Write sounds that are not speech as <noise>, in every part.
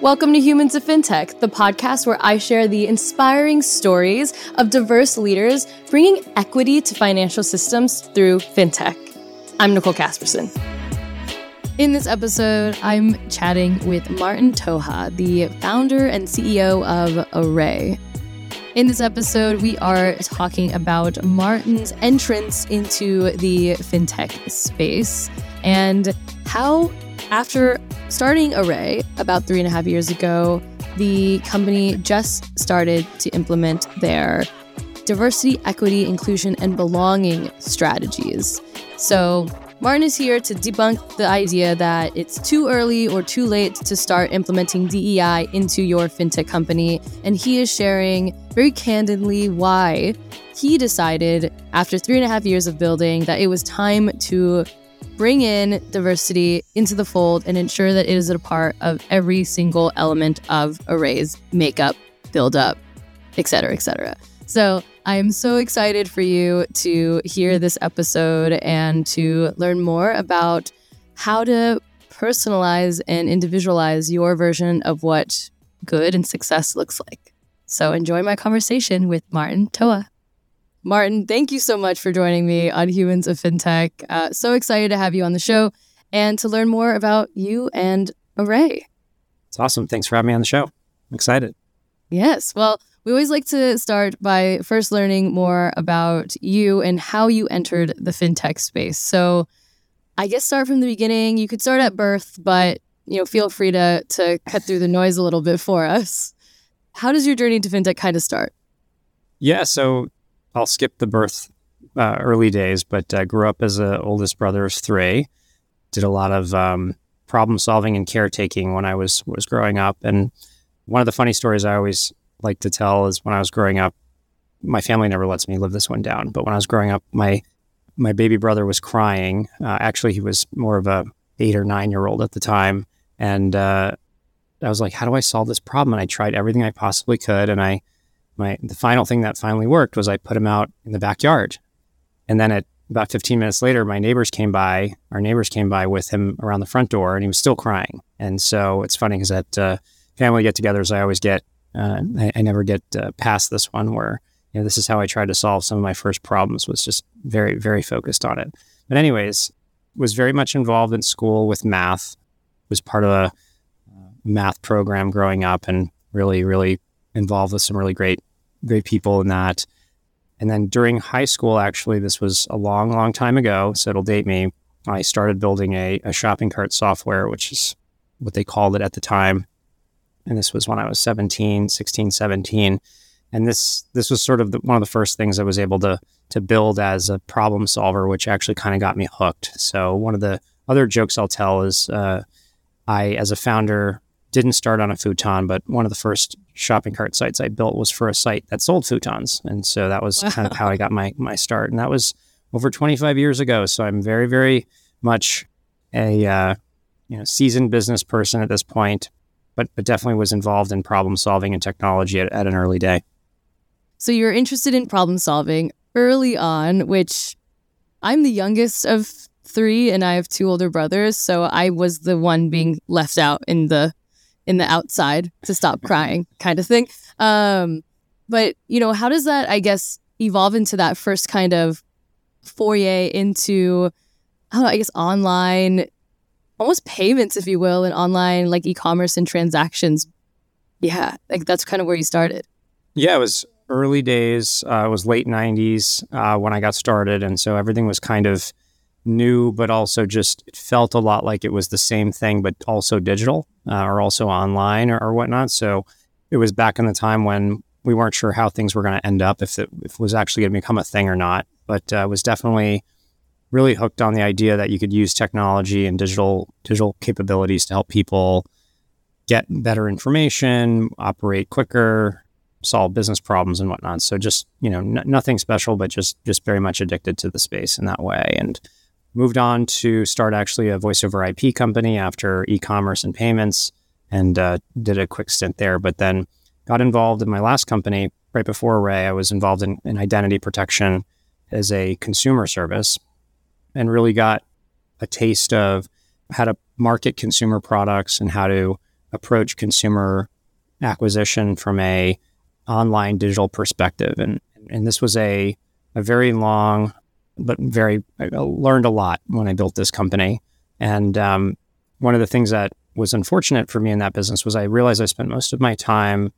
Welcome to Humans of FinTech, the podcast where I share the inspiring stories of diverse leaders bringing equity to financial systems through FinTech. I'm Nicole Casperson. In this episode, I'm chatting with Martin Toha, the founder and CEO of Array. In this episode, we are talking about Martin's entrance into the fintech space and how, after starting Array about three and a half years ago, the company just started to implement their diversity, equity, inclusion, and belonging strategies. So, Martin is here to debunk the idea that it's too early or too late to start implementing DEI into your fintech company. And he is sharing very candidly why he decided, after three and a half years of building, that it was time to bring in diversity into the fold and ensure that it is a part of every single element of Array's makeup, build up, etc., etc. So I am so excited for you to hear this episode and to learn more about how to personalize and individualize your version of what good and success looks like. So enjoy my conversation with Martin Toha. Martin, thank you so much for joining me on Humans of FinTech. Uh, so excited to have you on the show and to learn more about you and Array. It's awesome. Thanks for having me on the show. I'm excited. Yes. Well, we always like to start by first learning more about you and how you entered the fintech space. So, I guess start from the beginning. You could start at birth, but you know, feel free to to cut through the noise a little bit for us. How does your journey to fintech kind of start? Yeah, so I'll skip the birth uh, early days, but uh, grew up as the oldest brother of three. Did a lot of um, problem solving and caretaking when I was was growing up. And one of the funny stories I always like to tell is when I was growing up, my family never lets me live this one down. But when I was growing up, my my baby brother was crying. Uh, actually, he was more of a eight or nine year old at the time, and uh, I was like, "How do I solve this problem?" And I tried everything I possibly could, and I my the final thing that finally worked was I put him out in the backyard, and then at about 15 minutes later, my neighbors came by. Our neighbors came by with him around the front door, and he was still crying. And so it's funny because at uh, family get-togethers, I always get uh, I, I, never get uh, past this one where you know this is how I tried to solve some of my first problems was just very very focused on it. But anyways, was very much involved in school with math. Was part of a uh, math program growing up, and really really involved with some really great great people in that. And then during high school, actually, this was a long, long time ago, so it'll date me. I started building a, a shopping cart software, which is what they called it at the time. And this was when I was 17, 16, 17. And this this was sort of the, one of the first things I was able to to build as a problem solver, which actually kind of got me hooked. So one of the other jokes I'll tell is uh, I, as a founder, didn't start on a futon, but one of the first shopping cart sites I built was for a site that sold futons, and so that was wow. kind of how I got my my start, and that was over 25 years ago. So I'm very very much a uh, you know seasoned business person at this point, but but definitely was involved in problem solving and technology at, at an early day. So you're interested in problem solving early on, which I'm the youngest of three and I have two older brothers, so I was the one being left out in the in the outside to stop crying <laughs> kind of thing. Um, but, you know, how does that, I guess, evolve into that first kind of foyer into, I don't know, I guess, online, almost payments, if you will, and online like e commerce and transactions? Yeah, like that's kind of where you started. Yeah, it was early days. Uh, it was late 90s uh, when I got started. And so everything was kind of new, but also just it felt a lot like it was the same thing, but also digital uh, or also online or, or, whatnot. So it was back in the time when we weren't sure how things were going to end up, if it, if it was actually going to become a thing or not. But uh, was definitely really hooked on the idea that you could use technology and digital digital capabilities to help people get better information, operate quicker, solve business problems and whatnot. So just you know, n- nothing special, but just just very much addicted to the space in that way. And moved on to start actually a voice over IP company after e-commerce and payments, and uh, did a quick stint there. But then got involved in my last company right before Array. I was involved in, in identity protection as a consumer service, and really got a taste of how to market consumer products and how to approach consumer acquisition from a online digital perspective. And and this was a a very long, but very I learned a lot when I built this company. And um, one of the things that was unfortunate for me in that business was I realized I spent most of my time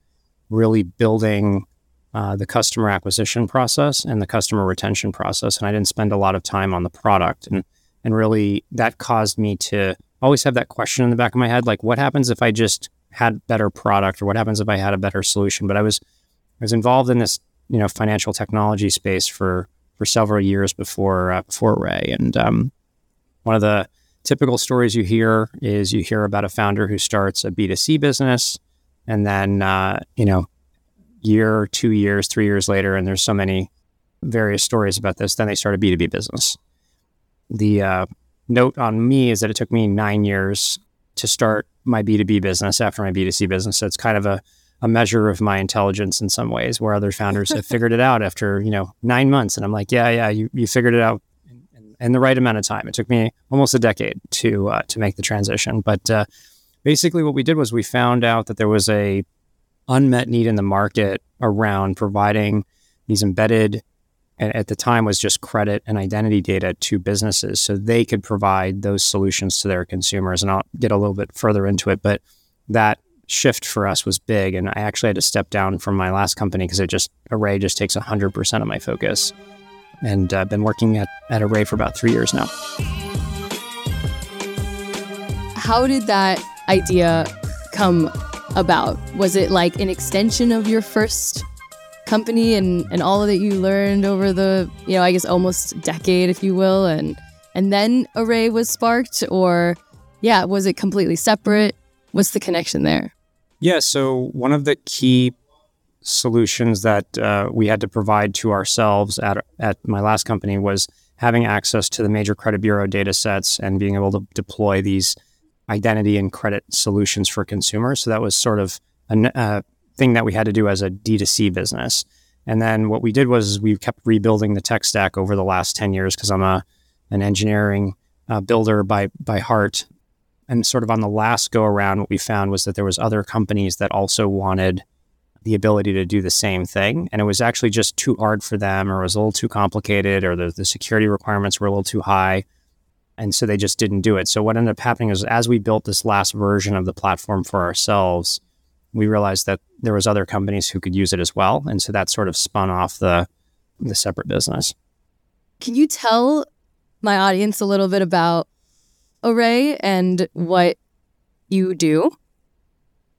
really building uh, the customer acquisition process and the customer retention process, and I didn't spend a lot of time on the product. And and really, that caused me to always have that question in the back of my head, like, what happens if I just had better product, or what happens if I had a better solution? But I was I was involved in this you know financial technology space for for several years before uh, before Array, and um, one of the typical stories you hear is you hear about a founder who starts a B2C business and then, uh, you know, year, two years, three years later, and there's so many various stories about this, then they start a B2B business. The uh, note on me is that it took me nine years to start my B2B business after my B2C business. So it's kind of a, a measure of my intelligence in some ways where other founders have <laughs> figured it out after, you know, nine months. And I'm like, yeah, yeah, you, you figured it out in the right amount of time. It took me almost a decade to uh, to make the transition, but uh, basically, what we did was we found out that there was a unmet need in the market around providing these embedded and at the time was just credit and identity data to businesses so they could provide those solutions to their consumers and I'll get a little bit further into it but that shift for us was big and I actually had to step down from my last company because it just Array just takes 100% of my focus and uh, been working at, at Array for about three years now. How did that idea come about? Was it like an extension of your first company and, and all that you learned over the, you know, I guess almost decade, if you will, and and then Array was sparked, or yeah, was it completely separate? What's the connection there? Yeah, so one of the key solutions that uh, we had to provide to ourselves at, at my last company was having access to the major credit bureau data sets and being able to deploy these identity and credit solutions for consumers. So that was sort of a uh, thing that we had to do as a D2C business. And then what we did was we kept rebuilding the tech stack over the last 10 years because I'm a, an engineering uh, builder by, by heart. And sort of on the last go around, what we found was that there was other companies that also wanted the ability to do the same thing. And it was actually just too hard for them, or it was a little too complicated, or the, the security requirements were a little too high. And so they just didn't do it. So what ended up happening is as we built this last version of the platform for ourselves, we realized that there was other companies who could use it as well. And so that sort of spun off the the separate business. Can you tell my audience a little bit about Array and what you do?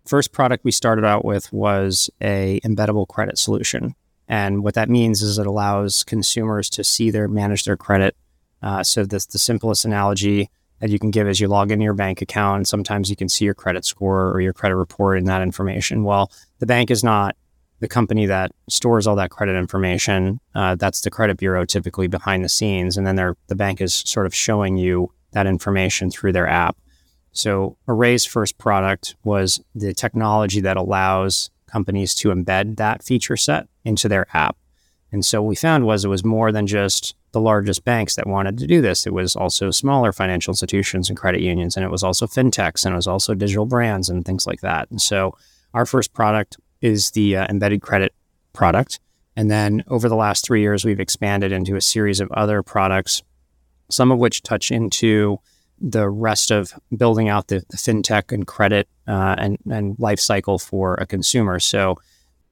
First product we started out with was a embeddable credit solution. And what that means is it allows consumers to see their manage their credit. Uh, so that's the simplest analogy that you can give is you log into your bank account and sometimes you can see your credit score or your credit report and that information. Well, the bank is not the company that stores all that credit information. Uh, that's the credit bureau typically behind the scenes. And then the bank is sort of showing you that information through their app. So Array's first product was the technology that allows companies to embed that feature set into their app. And so what we found was it was more than just the largest banks that wanted to do this. It was also smaller financial institutions and credit unions, and it was also fintechs, and it was also digital brands and things like that. And so our first product is the uh, embedded credit product. And then over the last three years, we've expanded into a series of other products, some of which touch into the rest of building out the, the fintech and credit uh, and, and life cycle for a consumer. So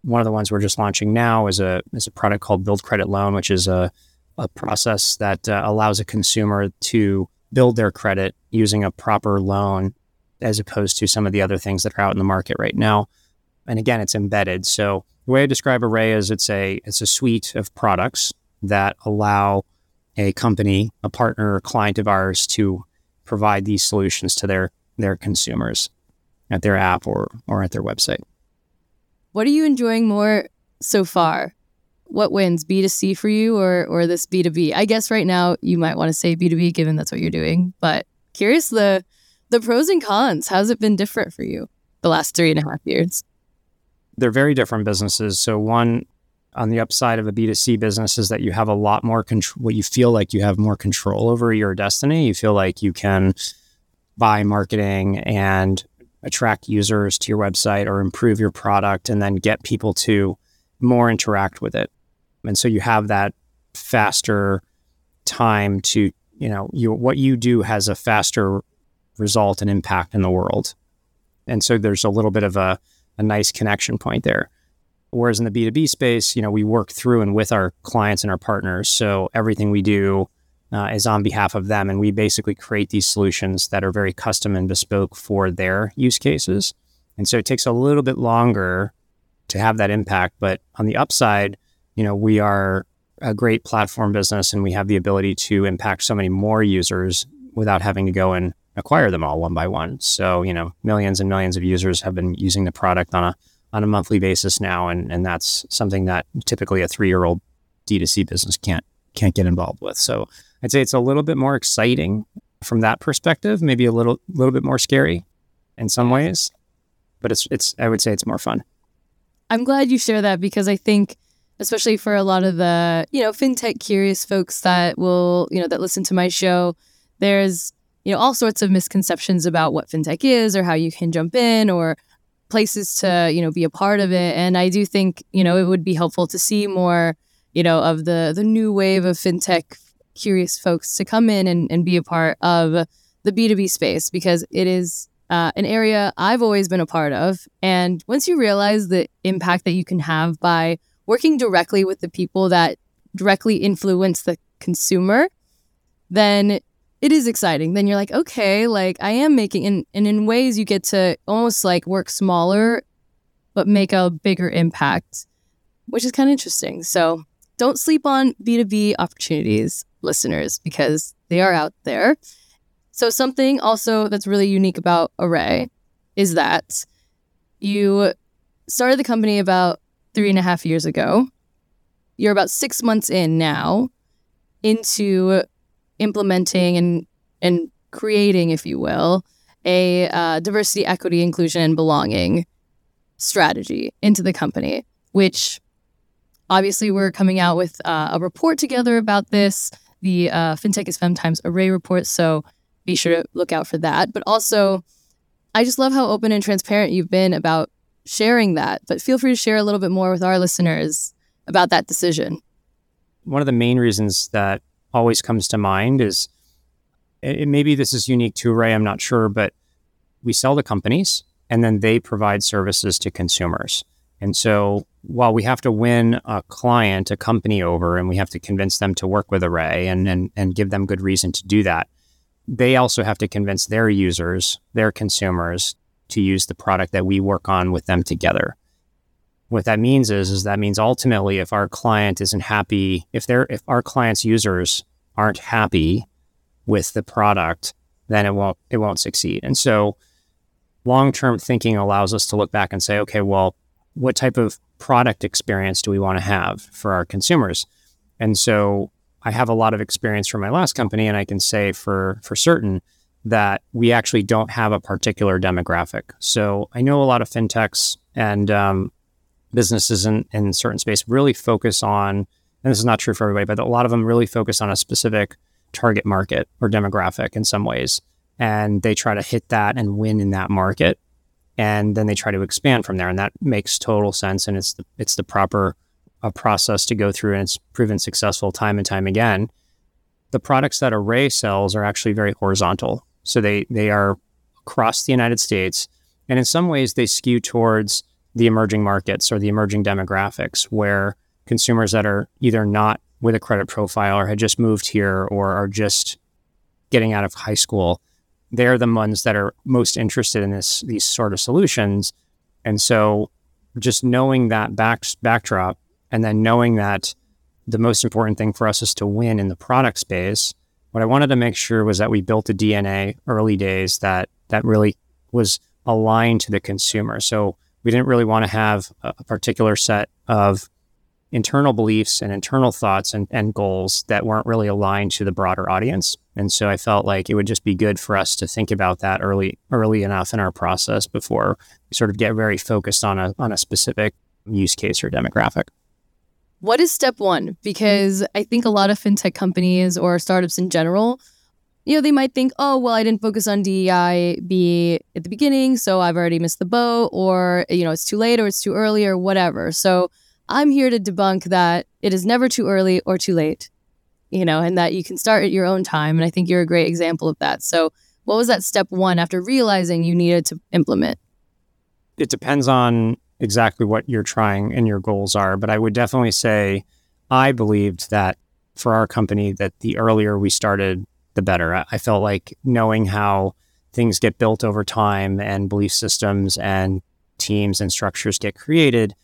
one of the ones we're just launching now is a is a product called Build Credit Loan, which is a, a process that uh, allows a consumer to build their credit using a proper loan as opposed to some of the other things that are out in the market right now. And again, it's embedded. So the way I describe Array is it's a it's a suite of products that allow a company, a partner or client of ours to provide these solutions to their their consumers at their app or or at their website. What are you enjoying more so far? What wins, B2C for you or or this B2B? I guess right now you might want to say B2B given that's what you're doing, but curious the the pros and cons. How's it been different for you the last three and a half years? They're very different businesses. So one on the upside of a B2C business is that you have a lot more control, what you feel like you have more control over your destiny. You feel like you can buy marketing and attract users to your website or improve your product and then get people to more interact with it. And so you have that faster time to, you know, you, what you do has a faster result and impact in the world. And so there's a little bit of a, a nice connection point there. Whereas in the B2B space, you know, we work through and with our clients and our partners. So everything we do uh, is on behalf of them. And we basically create these solutions that are very custom and bespoke for their use cases. And so it takes a little bit longer to have that impact. But on the upside, you know, we are a great platform business and we have the ability to impact so many more users without having to go and acquire them all one by one. So, you know, millions and millions of users have been using the product on a on a monthly basis now and and that's something that typically a 3-year-old D2C business can't can't get involved with. So, I'd say it's a little bit more exciting from that perspective, maybe a little little bit more scary in some ways, but it's it's I would say it's more fun. I'm glad you share that because I think especially for a lot of the, you know, fintech curious folks that will, you know, that listen to my show, there's, you know, all sorts of misconceptions about what fintech is or how you can jump in or places to, you know, be a part of it. And I do think, you know, it would be helpful to see more, you know, of the the new wave of fintech curious folks to come in and, and be a part of the B2B space because it is uh, an area I've always been a part of. And once you realize the impact that you can have by working directly with the people that directly influence the consumer, then it is exciting. Then you're like, okay, like I am making, and, and in ways you get to almost like work smaller, but make a bigger impact, which is kind of interesting. So don't sleep on B2B opportunities, listeners, because they are out there. So, something also that's really unique about Array is that you started the company about three and a half years ago. You're about six months in now into implementing and, and creating, if you will, a uh, diversity, equity, inclusion, and belonging strategy into the company, which obviously we're coming out with uh, a report together about this, the uh, FinTech is Femme times Array report. So be sure to look out for that. But also, I just love how open and transparent you've been about sharing that. But feel free to share a little bit more with our listeners about that decision. One of the main reasons that always comes to mind is it, maybe this is unique to Array, I'm not sure, but we sell to companies and then they provide services to consumers. And so while we have to win a client, a company over, and we have to convince them to work with Array and, and, and give them good reason to do that, they also have to convince their users, their consumers, to use the product that we work on with them together. What that means is, is that means ultimately, if our client isn't happy, if they're if our client's users aren't happy with the product, then it won't it won't succeed. And so, long term thinking allows us to look back and say, okay, well, what type of product experience do we want to have for our consumers? And so I have a lot of experience from my last company, and I can say for for certain that we actually don't have a particular demographic. So I know a lot of fintechs and um, businesses in, in certain space really focus on, and this is not true for everybody, but a lot of them really focus on a specific target market or demographic in some ways, and they try to hit that and win in that market, and then they try to expand from there, and that makes total sense, and it's the, it's the proper a process to go through and it's proven successful time and time again. The products that Array sells are actually very horizontal. So they, they are across the United States. And in some ways, they skew towards the emerging markets or the emerging demographics where consumers that are either not with a credit profile or had just moved here or are just getting out of high school, they're the ones that are most interested in this these sort of solutions. And so just knowing that back, backdrop and then knowing that the most important thing for us is to win in the product space, what I wanted to make sure was that we built a DNA early days that that really was aligned to the consumer. So we didn't really want to have a, particular set of internal beliefs and internal thoughts and, and goals that weren't really aligned to the broader audience. And so I felt like it would just be good for us to think about that early early enough in our process before we sort of get very focused on a on a specific use case or demographic. What is step one? Because I think a lot of fintech companies or startups in general, you know, they might think, oh, well, I didn't focus on DEIB at the beginning, so I've already missed the boat, or, you know, it's too late or it's too early or whatever. So I'm here to debunk that it is never too early or too late, you know, and that you can start at your own time. And I think you're a great example of that. So, what was that step one after realizing you needed to implement? It depends on exactly what you're trying and your goals are. But I would definitely say I believed that for our company, that the earlier we started, the better. I felt like knowing how things get built over time and belief systems and teams and structures get created,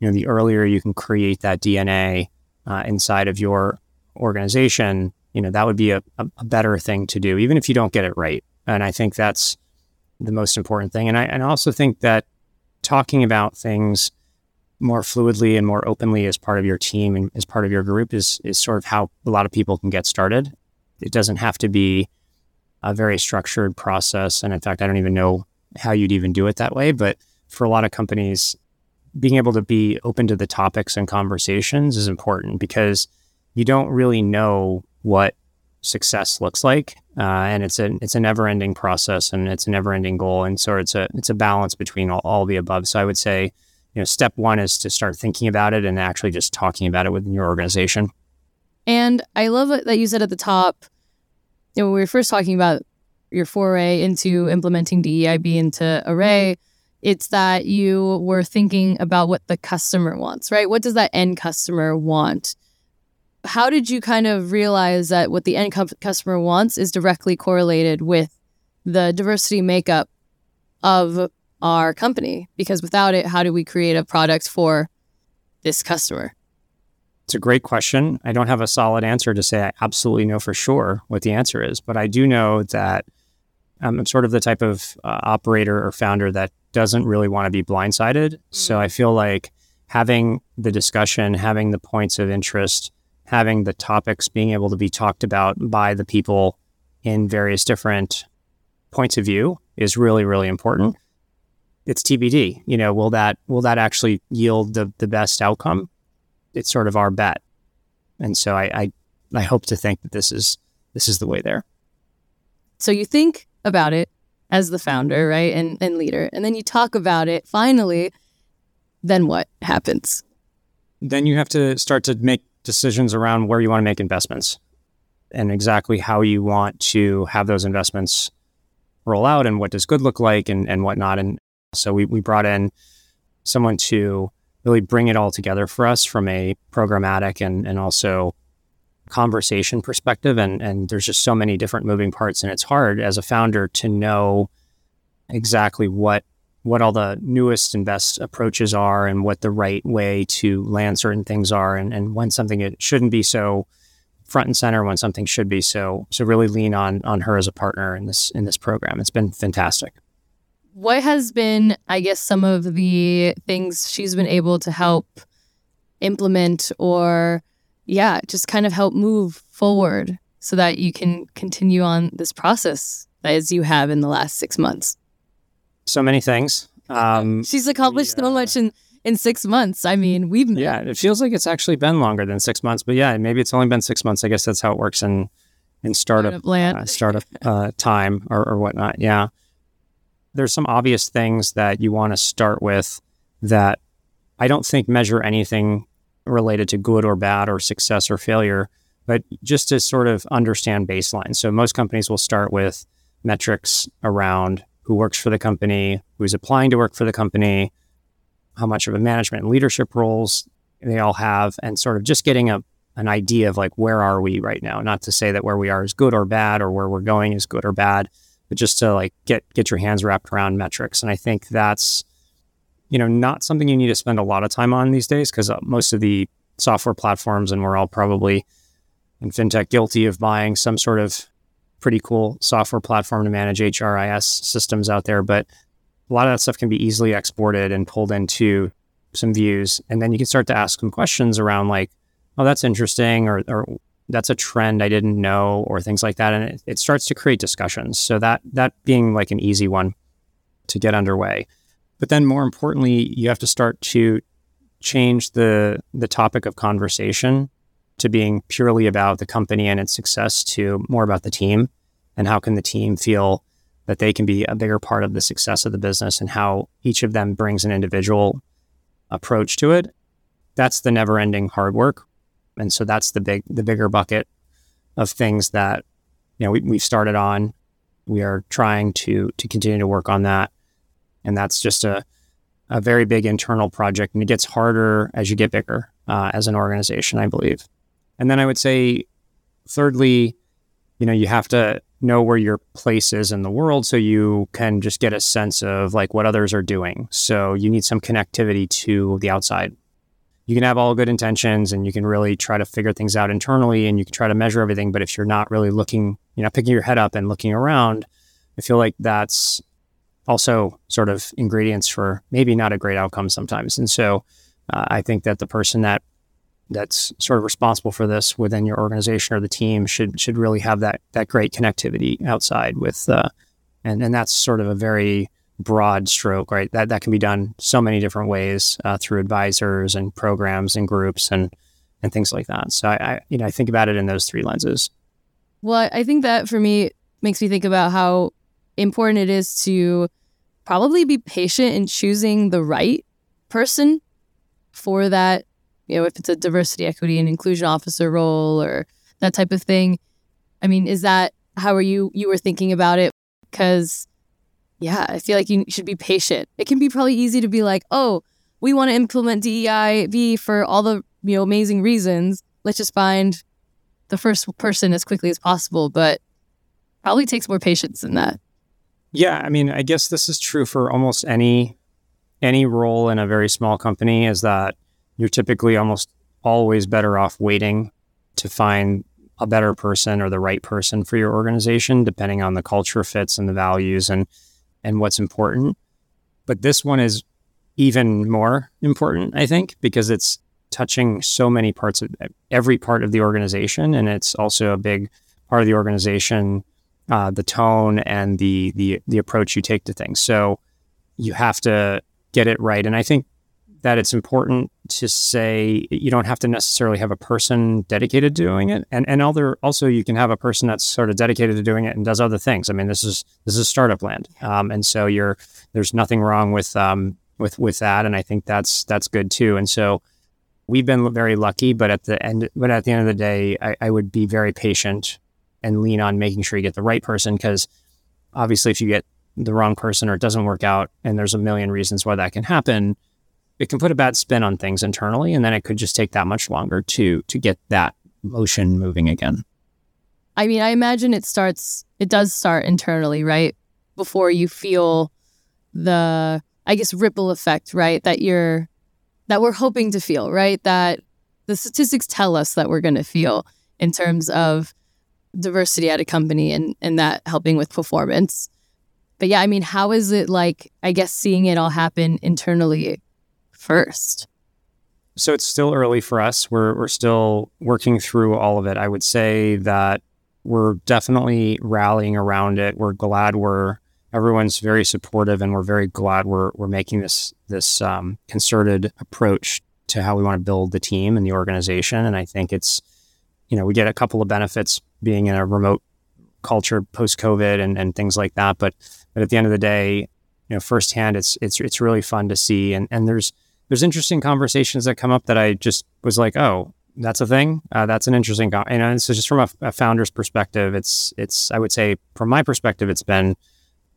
you know, the earlier you can create that DNA uh, inside of your organization, you know, that would be a, a, better thing to do, even if you don't get it right. And I think that's the most important thing. And I, and I also think that talking about things more fluidly and more openly as part of your team and as part of your group is is sort of how a lot of people can get started. It doesn't have to be a very structured process. And in fact, I don't even know how you'd even do it that way. But for a lot of companies, being able to be open to the topics and conversations is important because you don't really know what success looks like, uh, and it's a it's a never ending process and it's a never ending goal, and so it's a it's a balance between all, all the above. So I would say, you know, step one is to start thinking about it and actually just talking about it within your organization. And I love that you said at the top, you know, when we were first talking about your foray into implementing DEIB into Array, it's that you were thinking about what the customer wants, right? What does that end customer want? how did you kind of realize that what the end customer wants is directly correlated with the diversity makeup of our company? Because without it, how do we create a product for this customer? It's a great question. I don't have a solid answer to say I absolutely know for sure what the answer is, but I do know that I'm sort of the type of uh, operator or founder that doesn't really want to be blindsided. Mm. So I feel like having the discussion, having the points of interest, having the topics being able to be talked about by the people in various different points of view is really really important it's tbd you know will that will that actually yield the, the best outcome it's sort of our bet. And so I, I i hope to think that this is this is the way there. So you think about it as the founder right and and leader and then you talk about it finally then what happens? Then you have to start to make decisions around where you want to make investments and exactly how you want to have those investments roll out and what does good look like and, and whatnot. And so we, we brought in someone to really bring it all together for us from a programmatic and, and also conversation perspective. And, and there's just so many different moving parts. And it's hard as a founder to know exactly what what all the newest and best approaches are and what the right way to land certain things are and, and when something it shouldn't be so front and center when something should be so so really lean on on her as a partner in this in this program it's been fantastic what has been i guess some of the things she's been able to help implement or yeah just kind of help move forward so that you can continue on this process as you have in the last six months so many things. Um, She's accomplished so much in in six months. I mean, we've yeah. It feels like it's actually been longer than six months, but yeah, maybe it's only been six months. I guess that's how it works in in startup startup, uh, startup uh, time or, or whatnot. Yeah, there's some obvious things that you want to start with that I don't think measure anything related to good or bad or success or failure, but just to sort of understand baseline. So most companies will start with metrics around who works for the company, who's applying to work for the company, how much of a management and leadership roles they all have, and sort of just getting a an idea of like where are we right now. Not to say that where we are is good or bad, or where we're going is good or bad, but just to like get get your hands wrapped around metrics. And I think that's you know not something you need to spend a lot of time on these days because uh, most of the software platforms, and we're all probably in fintech guilty of buying some sort of pretty cool software platform to manage HRIS systems out there. But a lot of that stuff can be easily exported and pulled into some views. And then you can start to ask some questions around like, oh, that's interesting, or, or that's a trend I didn't know, or things like that. And it, it starts to create discussions. So that that being like an easy one to get underway. But then more importantly, you have to start to change the the topic of conversation to being purely about the company and its success to more about the team and how can the team feel that they can be a bigger part of the success of the business and how each of them brings an individual approach to it. That's the never ending hard work. And so that's the big, the bigger bucket of things that, you know, we, we've started on. We are trying to, to continue to work on that. And that's just a, a very big internal project. And it gets harder as you get bigger uh, as an organization, I believe. And then I would say, thirdly, you know, you have to know where your place is in the world so you can just get a sense of like what others are doing. So you need some connectivity to the outside. You can have all good intentions and you can really try to figure things out internally and you can try to measure everything. But if you're not really looking, you know, picking your head up and looking around, I feel like that's also sort of ingredients for maybe not a great outcome sometimes. And so uh, I think that the person that that's sort of responsible for this within your organization or the team should should really have that that great connectivity outside with uh, and and that's sort of a very broad stroke right that that can be done so many different ways uh, through advisors and programs and groups and and things like that so I, I you know I think about it in those three lenses well I think that for me makes me think about how important it is to probably be patient in choosing the right person for that you know, if it's a diversity, equity, and inclusion officer role or that type of thing. I mean, is that how are you you were thinking about it? Because yeah, I feel like you should be patient. It can be probably easy to be like, oh, we want to implement DEIB for all the you know amazing reasons. Let's just find the first person as quickly as possible. But probably takes more patience than that. Yeah, I mean, I guess this is true for almost any any role in a very small company. Is that you're typically almost always better off waiting to find a better person or the right person for your organization, depending on the culture fits and the values and and what's important. But this one is even more important, I think, because it's touching so many parts of every part of the organization, and it's also a big part of the organization, uh, the tone and the the the approach you take to things. So you have to get it right, and I think that it's important to say you don't have to necessarily have a person dedicated to doing it. And and other also you can have a person that's sort of dedicated to doing it and does other things. I mean this is this is startup land. Um, and so you're there's nothing wrong with um, with with that. And i think that's that's good too. And so we've been very lucky but at the end but at the end of the day i, I would be very patient and lean on making sure you get the right person because obviously if you get the wrong person or it doesn't work out and there's a million reasons why that can happen it can put a bad spin on things internally, and then it could just take that much longer to to get that motion moving again. I mean, I imagine it starts. It does start internally, right? Before you feel the, I guess, ripple effect, right? That you're, that we're hoping to feel, right? That the statistics tell us that we're going to feel in terms of diversity at a company and and that helping with performance. But yeah, I mean, how is it like? I guess seeing it all happen internally first? So it's still early for us. We're, we're still working through all of it. I would say that we're definitely rallying around it. We're glad we're everyone's very supportive, and we're very glad we're we're making this this um, concerted approach to how we want to build the team and the organization. And I think it's you know we get a couple of benefits being in a remote culture post COVID and, and things like that. But but at the end of the day, you know, firsthand, it's it's it's really fun to see. And and there's there's interesting conversations that come up that I just was like, oh, that's a thing. Uh, that's an interesting, co-. and so just from a, a, founder's perspective, it's it's I would say from my perspective, it's been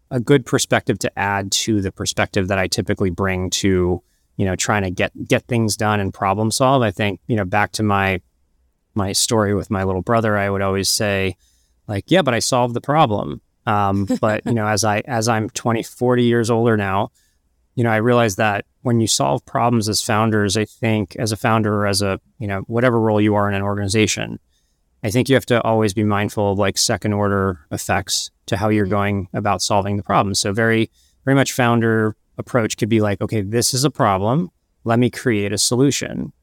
a good perspective to add to the perspective that I typically bring to you know trying to get get things done and problem solve. I think you know back to my my story with my little brother, I would always say like, yeah, but I solved the problem. Um, but you know, as I as I'm 20, 40 years older now, you know, I realize that when you solve problems as founders, I think as a founder or as a, you know, whatever role you are in an organization, I think you have to always be mindful of like second order effects to how you're mm-hmm. going about solving the problem. So very, very much founder approach could be like, okay, this is a problem. Let me create a solution.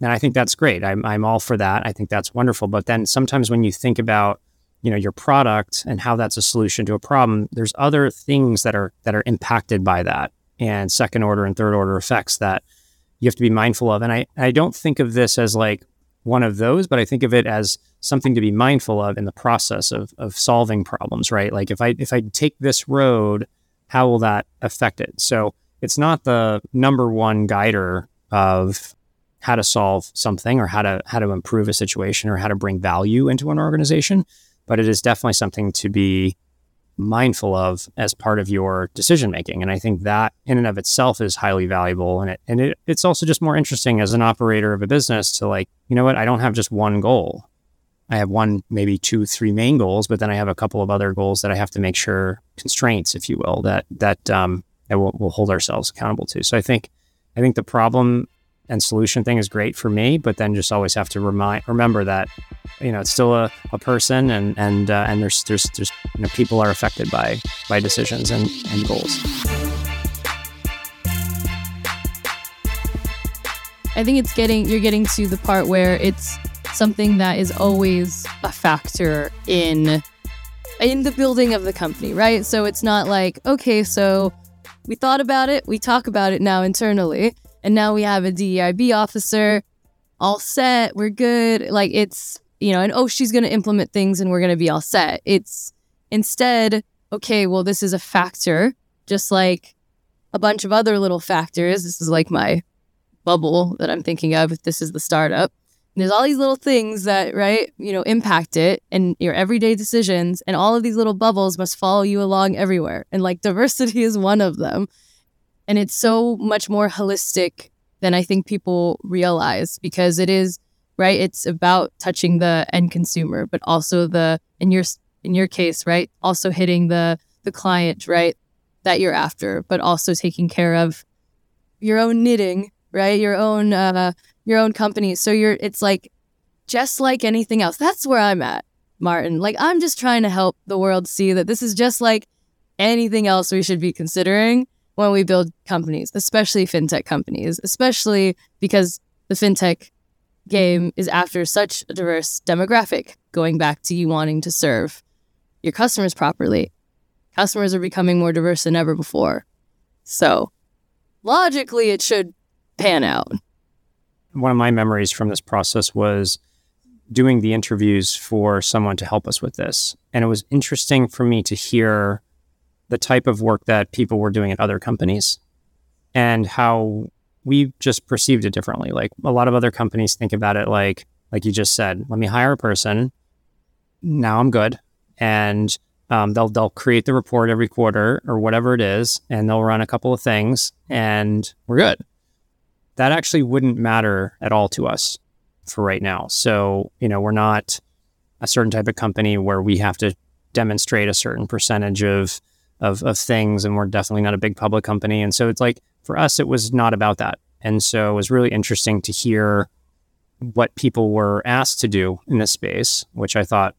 And I think that's great. I'm, I'm all for that. I think that's wonderful. But then sometimes when you think about, you know, your product and how that's a solution to a problem, there's other things that are that are impacted by that and second order and third order effects that you have to be mindful of. And I, I don't think of this as like one of those, but I think of it as something to be mindful of in the process of of solving problems, right? Like if I if I take this road, how will that affect it? So it's not the number one guider of how to solve something or how to how to improve a situation or how to bring value into an organization, but it is definitely something to be mindful of as part of your decision making. And I think that in and of itself is highly valuable. And it and it, it's also just more interesting as an operator of a business to like, you know what, I don't have just one goal. I have one, maybe two, three main goals, but then I have a couple of other goals that I have to make sure constraints, if you will, that that um that we'll, we'll hold ourselves accountable to. So I think I think the problem and solution thing is great for me, but then just always have to remind remember that you know it's still a, a person and and uh, and there's there's there's you know people are affected by by decisions and, and goals. I think it's getting you're getting to the part where it's something that is always a factor in in the building of the company, right? So it's not like, okay, so we thought about it, we talk about it now internally, and now we have a DEIB officer all set, we're good. Like it's, you know, and oh, she's going to implement things and we're going to be all set. It's instead, okay, well, this is a factor, just like a bunch of other little factors. This is like my bubble that I'm thinking of if this is the startup. And there's all these little things that, right, you know, impact it and your everyday decisions. And all of these little bubbles must follow you along everywhere. And like diversity <laughs> is one of them. And it's so much more holistic than I think people realize because it is right. It's about touching the end consumer, but also the in your in your case, right, also hitting the the client, right, that you're after, but also taking care of your own knitting, right, your own uh, your own company. So you're it's like just like anything else. That's where I'm at, Martin. Like I'm just trying to help the world see that this is just like anything else we should be considering when we build companies, especially fintech companies, especially because the fintech game is after such a diverse demographic, going back to you wanting to serve your customers properly. Customers are becoming more diverse than ever before. So logically, it should pan out. One of my memories from this process was doing the interviews for someone to help us with this. And it was interesting for me to hear the type of work that people were doing at other companies and how we just perceived it differently. Like a lot of other companies think about it like, like you just said, let me hire a person. Now I'm good. And um, they'll they'll create the report every quarter or whatever it is, and they'll run a couple of things, and we're good. That actually wouldn't matter at all to us for right now. So you know, we're not a certain type of company where we have to demonstrate a certain percentage of of, of things. And we're definitely not a big public company. And so it's like, for us, it was not about that. And so it was really interesting to hear what people were asked to do in this space, which I thought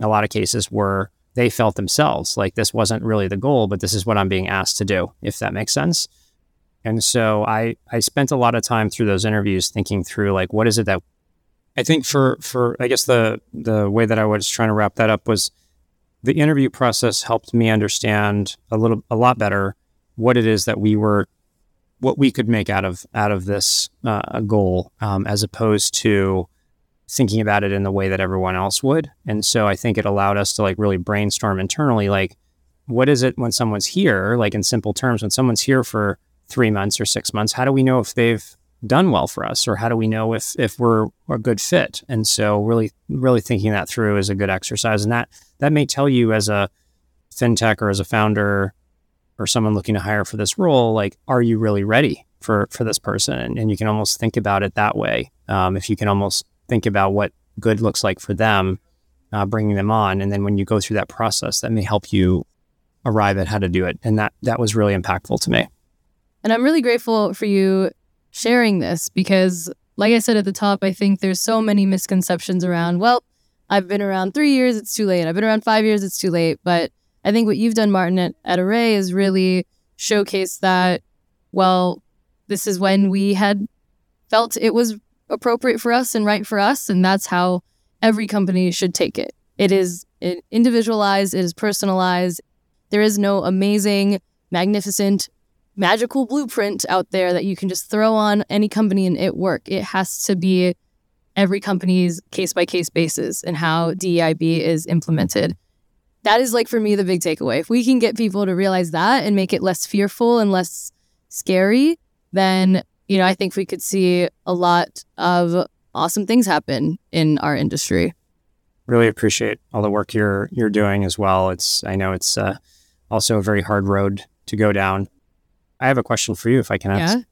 a lot of cases were they felt themselves like this wasn't really the goal, but this is what I'm being asked to do, if that makes sense. And so I I spent a lot of time through those interviews thinking through like what is it that I think for for I guess the the way that I was trying to wrap that up was the interview process helped me understand a little a lot better what it is that we were what we could make out of out of this uh, goal um, as opposed to thinking about it in the way that everyone else would. And so i think it allowed us to like really brainstorm internally like what is it when someone's here like in simple terms when someone's here for three months or six months how do we know if they've done well for us or how do we know if if we're a good fit? And so really really thinking that through is a good exercise. And that that may tell you as a fintech or as a founder or someone looking to hire for this role like are you really ready for for this person? And, you can almost think about it that way. Um, if you can almost think about what good looks like for them uh, bringing them on. And then when you go through that process that may help you arrive at how to do it. And that that was really impactful to me. And i'm really grateful for you sharing this because, like I said at the top, I think there's so many misconceptions around, well, I've been around three years, it's too late. I've been around five years, it's too late. But I think what you've done, Martin, at, at Array is really showcase that, well, this is when we had felt it was appropriate for us and right for us. And that's how every company should take it. It is individualized, it is personalized. There is no amazing, magnificent magical blueprint out there that you can just throw on any company and it work. It has to be every company's case by case basis and how DEIB is implemented. That is like for me the big takeaway. If we can get people to realize that and make it less fearful and less scary, then you know, I think we could see a lot of awesome things happen in our industry. Really appreciate all the work you're you're doing as well. It's I know it's uh, also a very hard road to go down. I have a question for you, if I can ask. Yeah.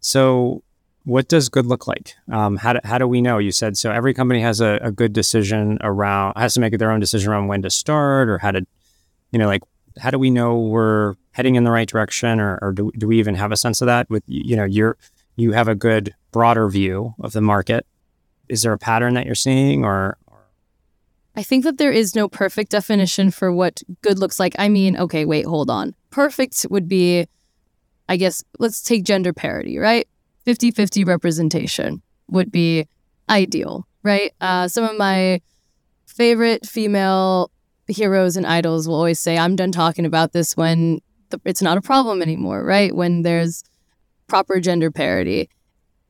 So, what does good look like? Um, how, do, how do we know? You said so. Every company has a, a good decision around has to make their own decision around when to start or how to, you know, like how do we know we're heading in the right direction, or, or do, do we even have a sense of that? With you know, you're you have a good broader view of the market. Is there a pattern that you're seeing, or I think that there is no perfect definition for what good looks like. I mean, okay, wait, hold on. Perfect would be, I guess, let's take gender parity, right? 50 50 representation would be ideal, right? Uh, some of my favorite female heroes and idols will always say, I'm done talking about this when the, it's not a problem anymore, right? When there's proper gender parity.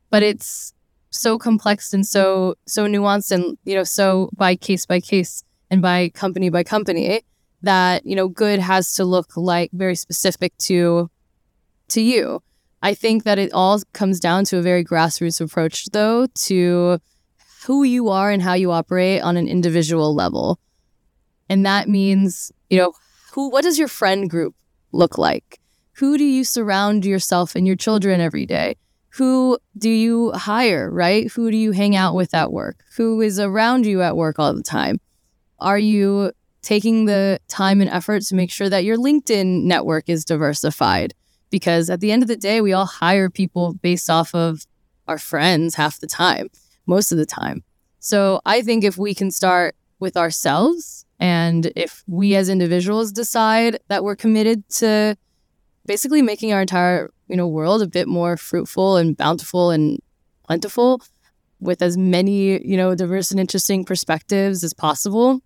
But it's so complex and so so nuanced and you know so by case by case and by company by company that you know good has to look like very specific to to you i think that it all comes down to a very grassroots approach though to who you are and how you operate on an individual level and that means you know who what does your friend group look like who do you surround yourself and your children every day who do you hire, right? Who do you hang out with at work? Who is around you at work all the time? Are you taking the time and effort to make sure that your LinkedIn network is diversified? Because at the end of the day, we all hire people based off of our friends half the time, most of the time. So I think if we can start with ourselves and if we as individuals decide that we're committed to basically making our entire you know world a bit more fruitful and bountiful and plentiful with as many you know diverse and interesting perspectives as possible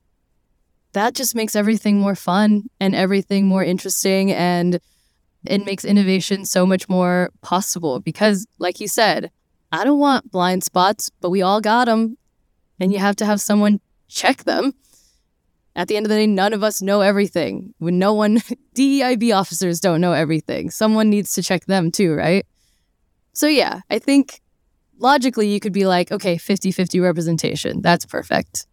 that just makes everything more fun and everything more interesting and it makes innovation so much more possible because like you said i don't want blind spots but we all got them and you have to have someone check them at the end of the day, none of us know everything. When no one, <laughs> DEIB officers don't know everything. Someone needs to check them too, right? So, yeah, I think logically you could be like, okay, 50 50 representation. That's perfect.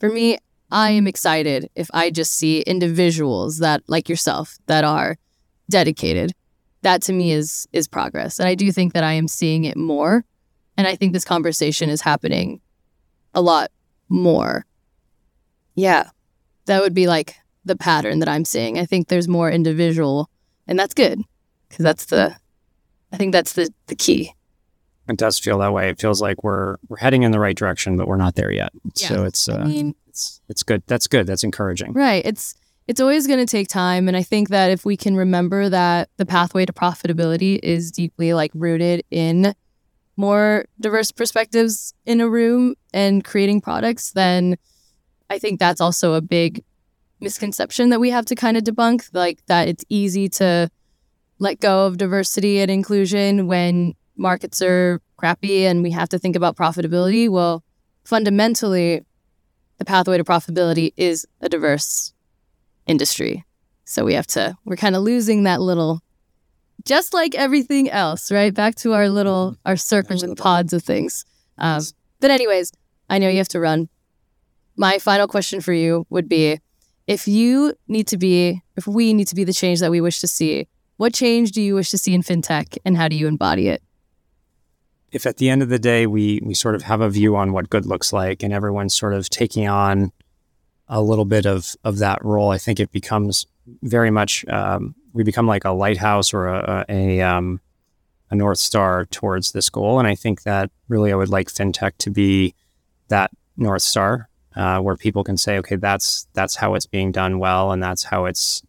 For me, I am excited if I just see individuals that, like yourself, that are dedicated. That to me is is progress. And I do think that I am seeing it more. And I think this conversation is happening a lot more. Yeah that would be like the pattern that I'm seeing. I think there's more individual, and that's good because that's the, I think that's the the key. It does feel that way. It feels like we're we're heading in the right direction, but we're not there yet. Yeah. So it's uh, I mean, it's it's good. That's good. That's encouraging. Right. It's it's always going to take time, and I think that if we can remember that the pathway to profitability is deeply like rooted in more diverse perspectives in a room and creating products, then I think that's also a big misconception that we have to kind of debunk, like that it's easy to let go of diversity and inclusion when markets are crappy and we have to think about profitability. Well, fundamentally, the pathway to profitability is a diverse industry. So we have to, we're kind of losing that little, just like everything else, right? Back to our little, our circles and pods of things. Um, but, anyways, I know you have to run my final question for you would be if you need to be, if we need to be the change that we wish to see, what change do you wish to see in fintech and how do you embody it? If at the end of the day we we sort of have a view on what good looks like and everyone's sort of taking on a little bit of of that role, I think it becomes very much um, we become like a lighthouse or a, a, um, a north star towards this goal. And I think that really I would like fintech to be that north star uh, where people can say, okay, that's that's how it's being done well, and that's how it's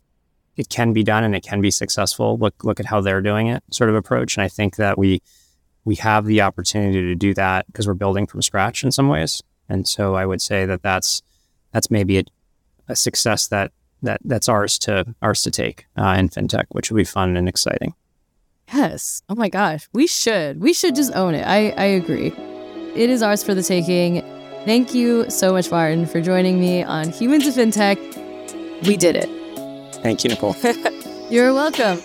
it can be done and it can be successful. Look look at how they're doing it, sort of approach. And I think that we we have the opportunity to do that because we're building from scratch in some ways. And so I would say that that's that's maybe a, a success that that that's ours to ours to take uh, in fintech, which will be fun and exciting. Yes. Oh my gosh, we should we should just own it. I I agree. it is ours for the taking. Thank you so much, Martin, for joining me on Humans of FinTech. We did it. Thank you, Nicole. <laughs> You're welcome.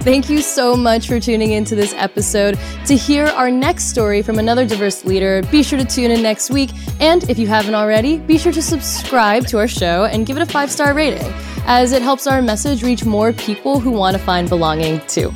Thank you so much for tuning into this episode. To hear our next story from another diverse leader, be sure to tune in next week. And if you haven't already, be sure to subscribe to our show and give it a five star rating, as it helps our message reach more people who want to find belonging too.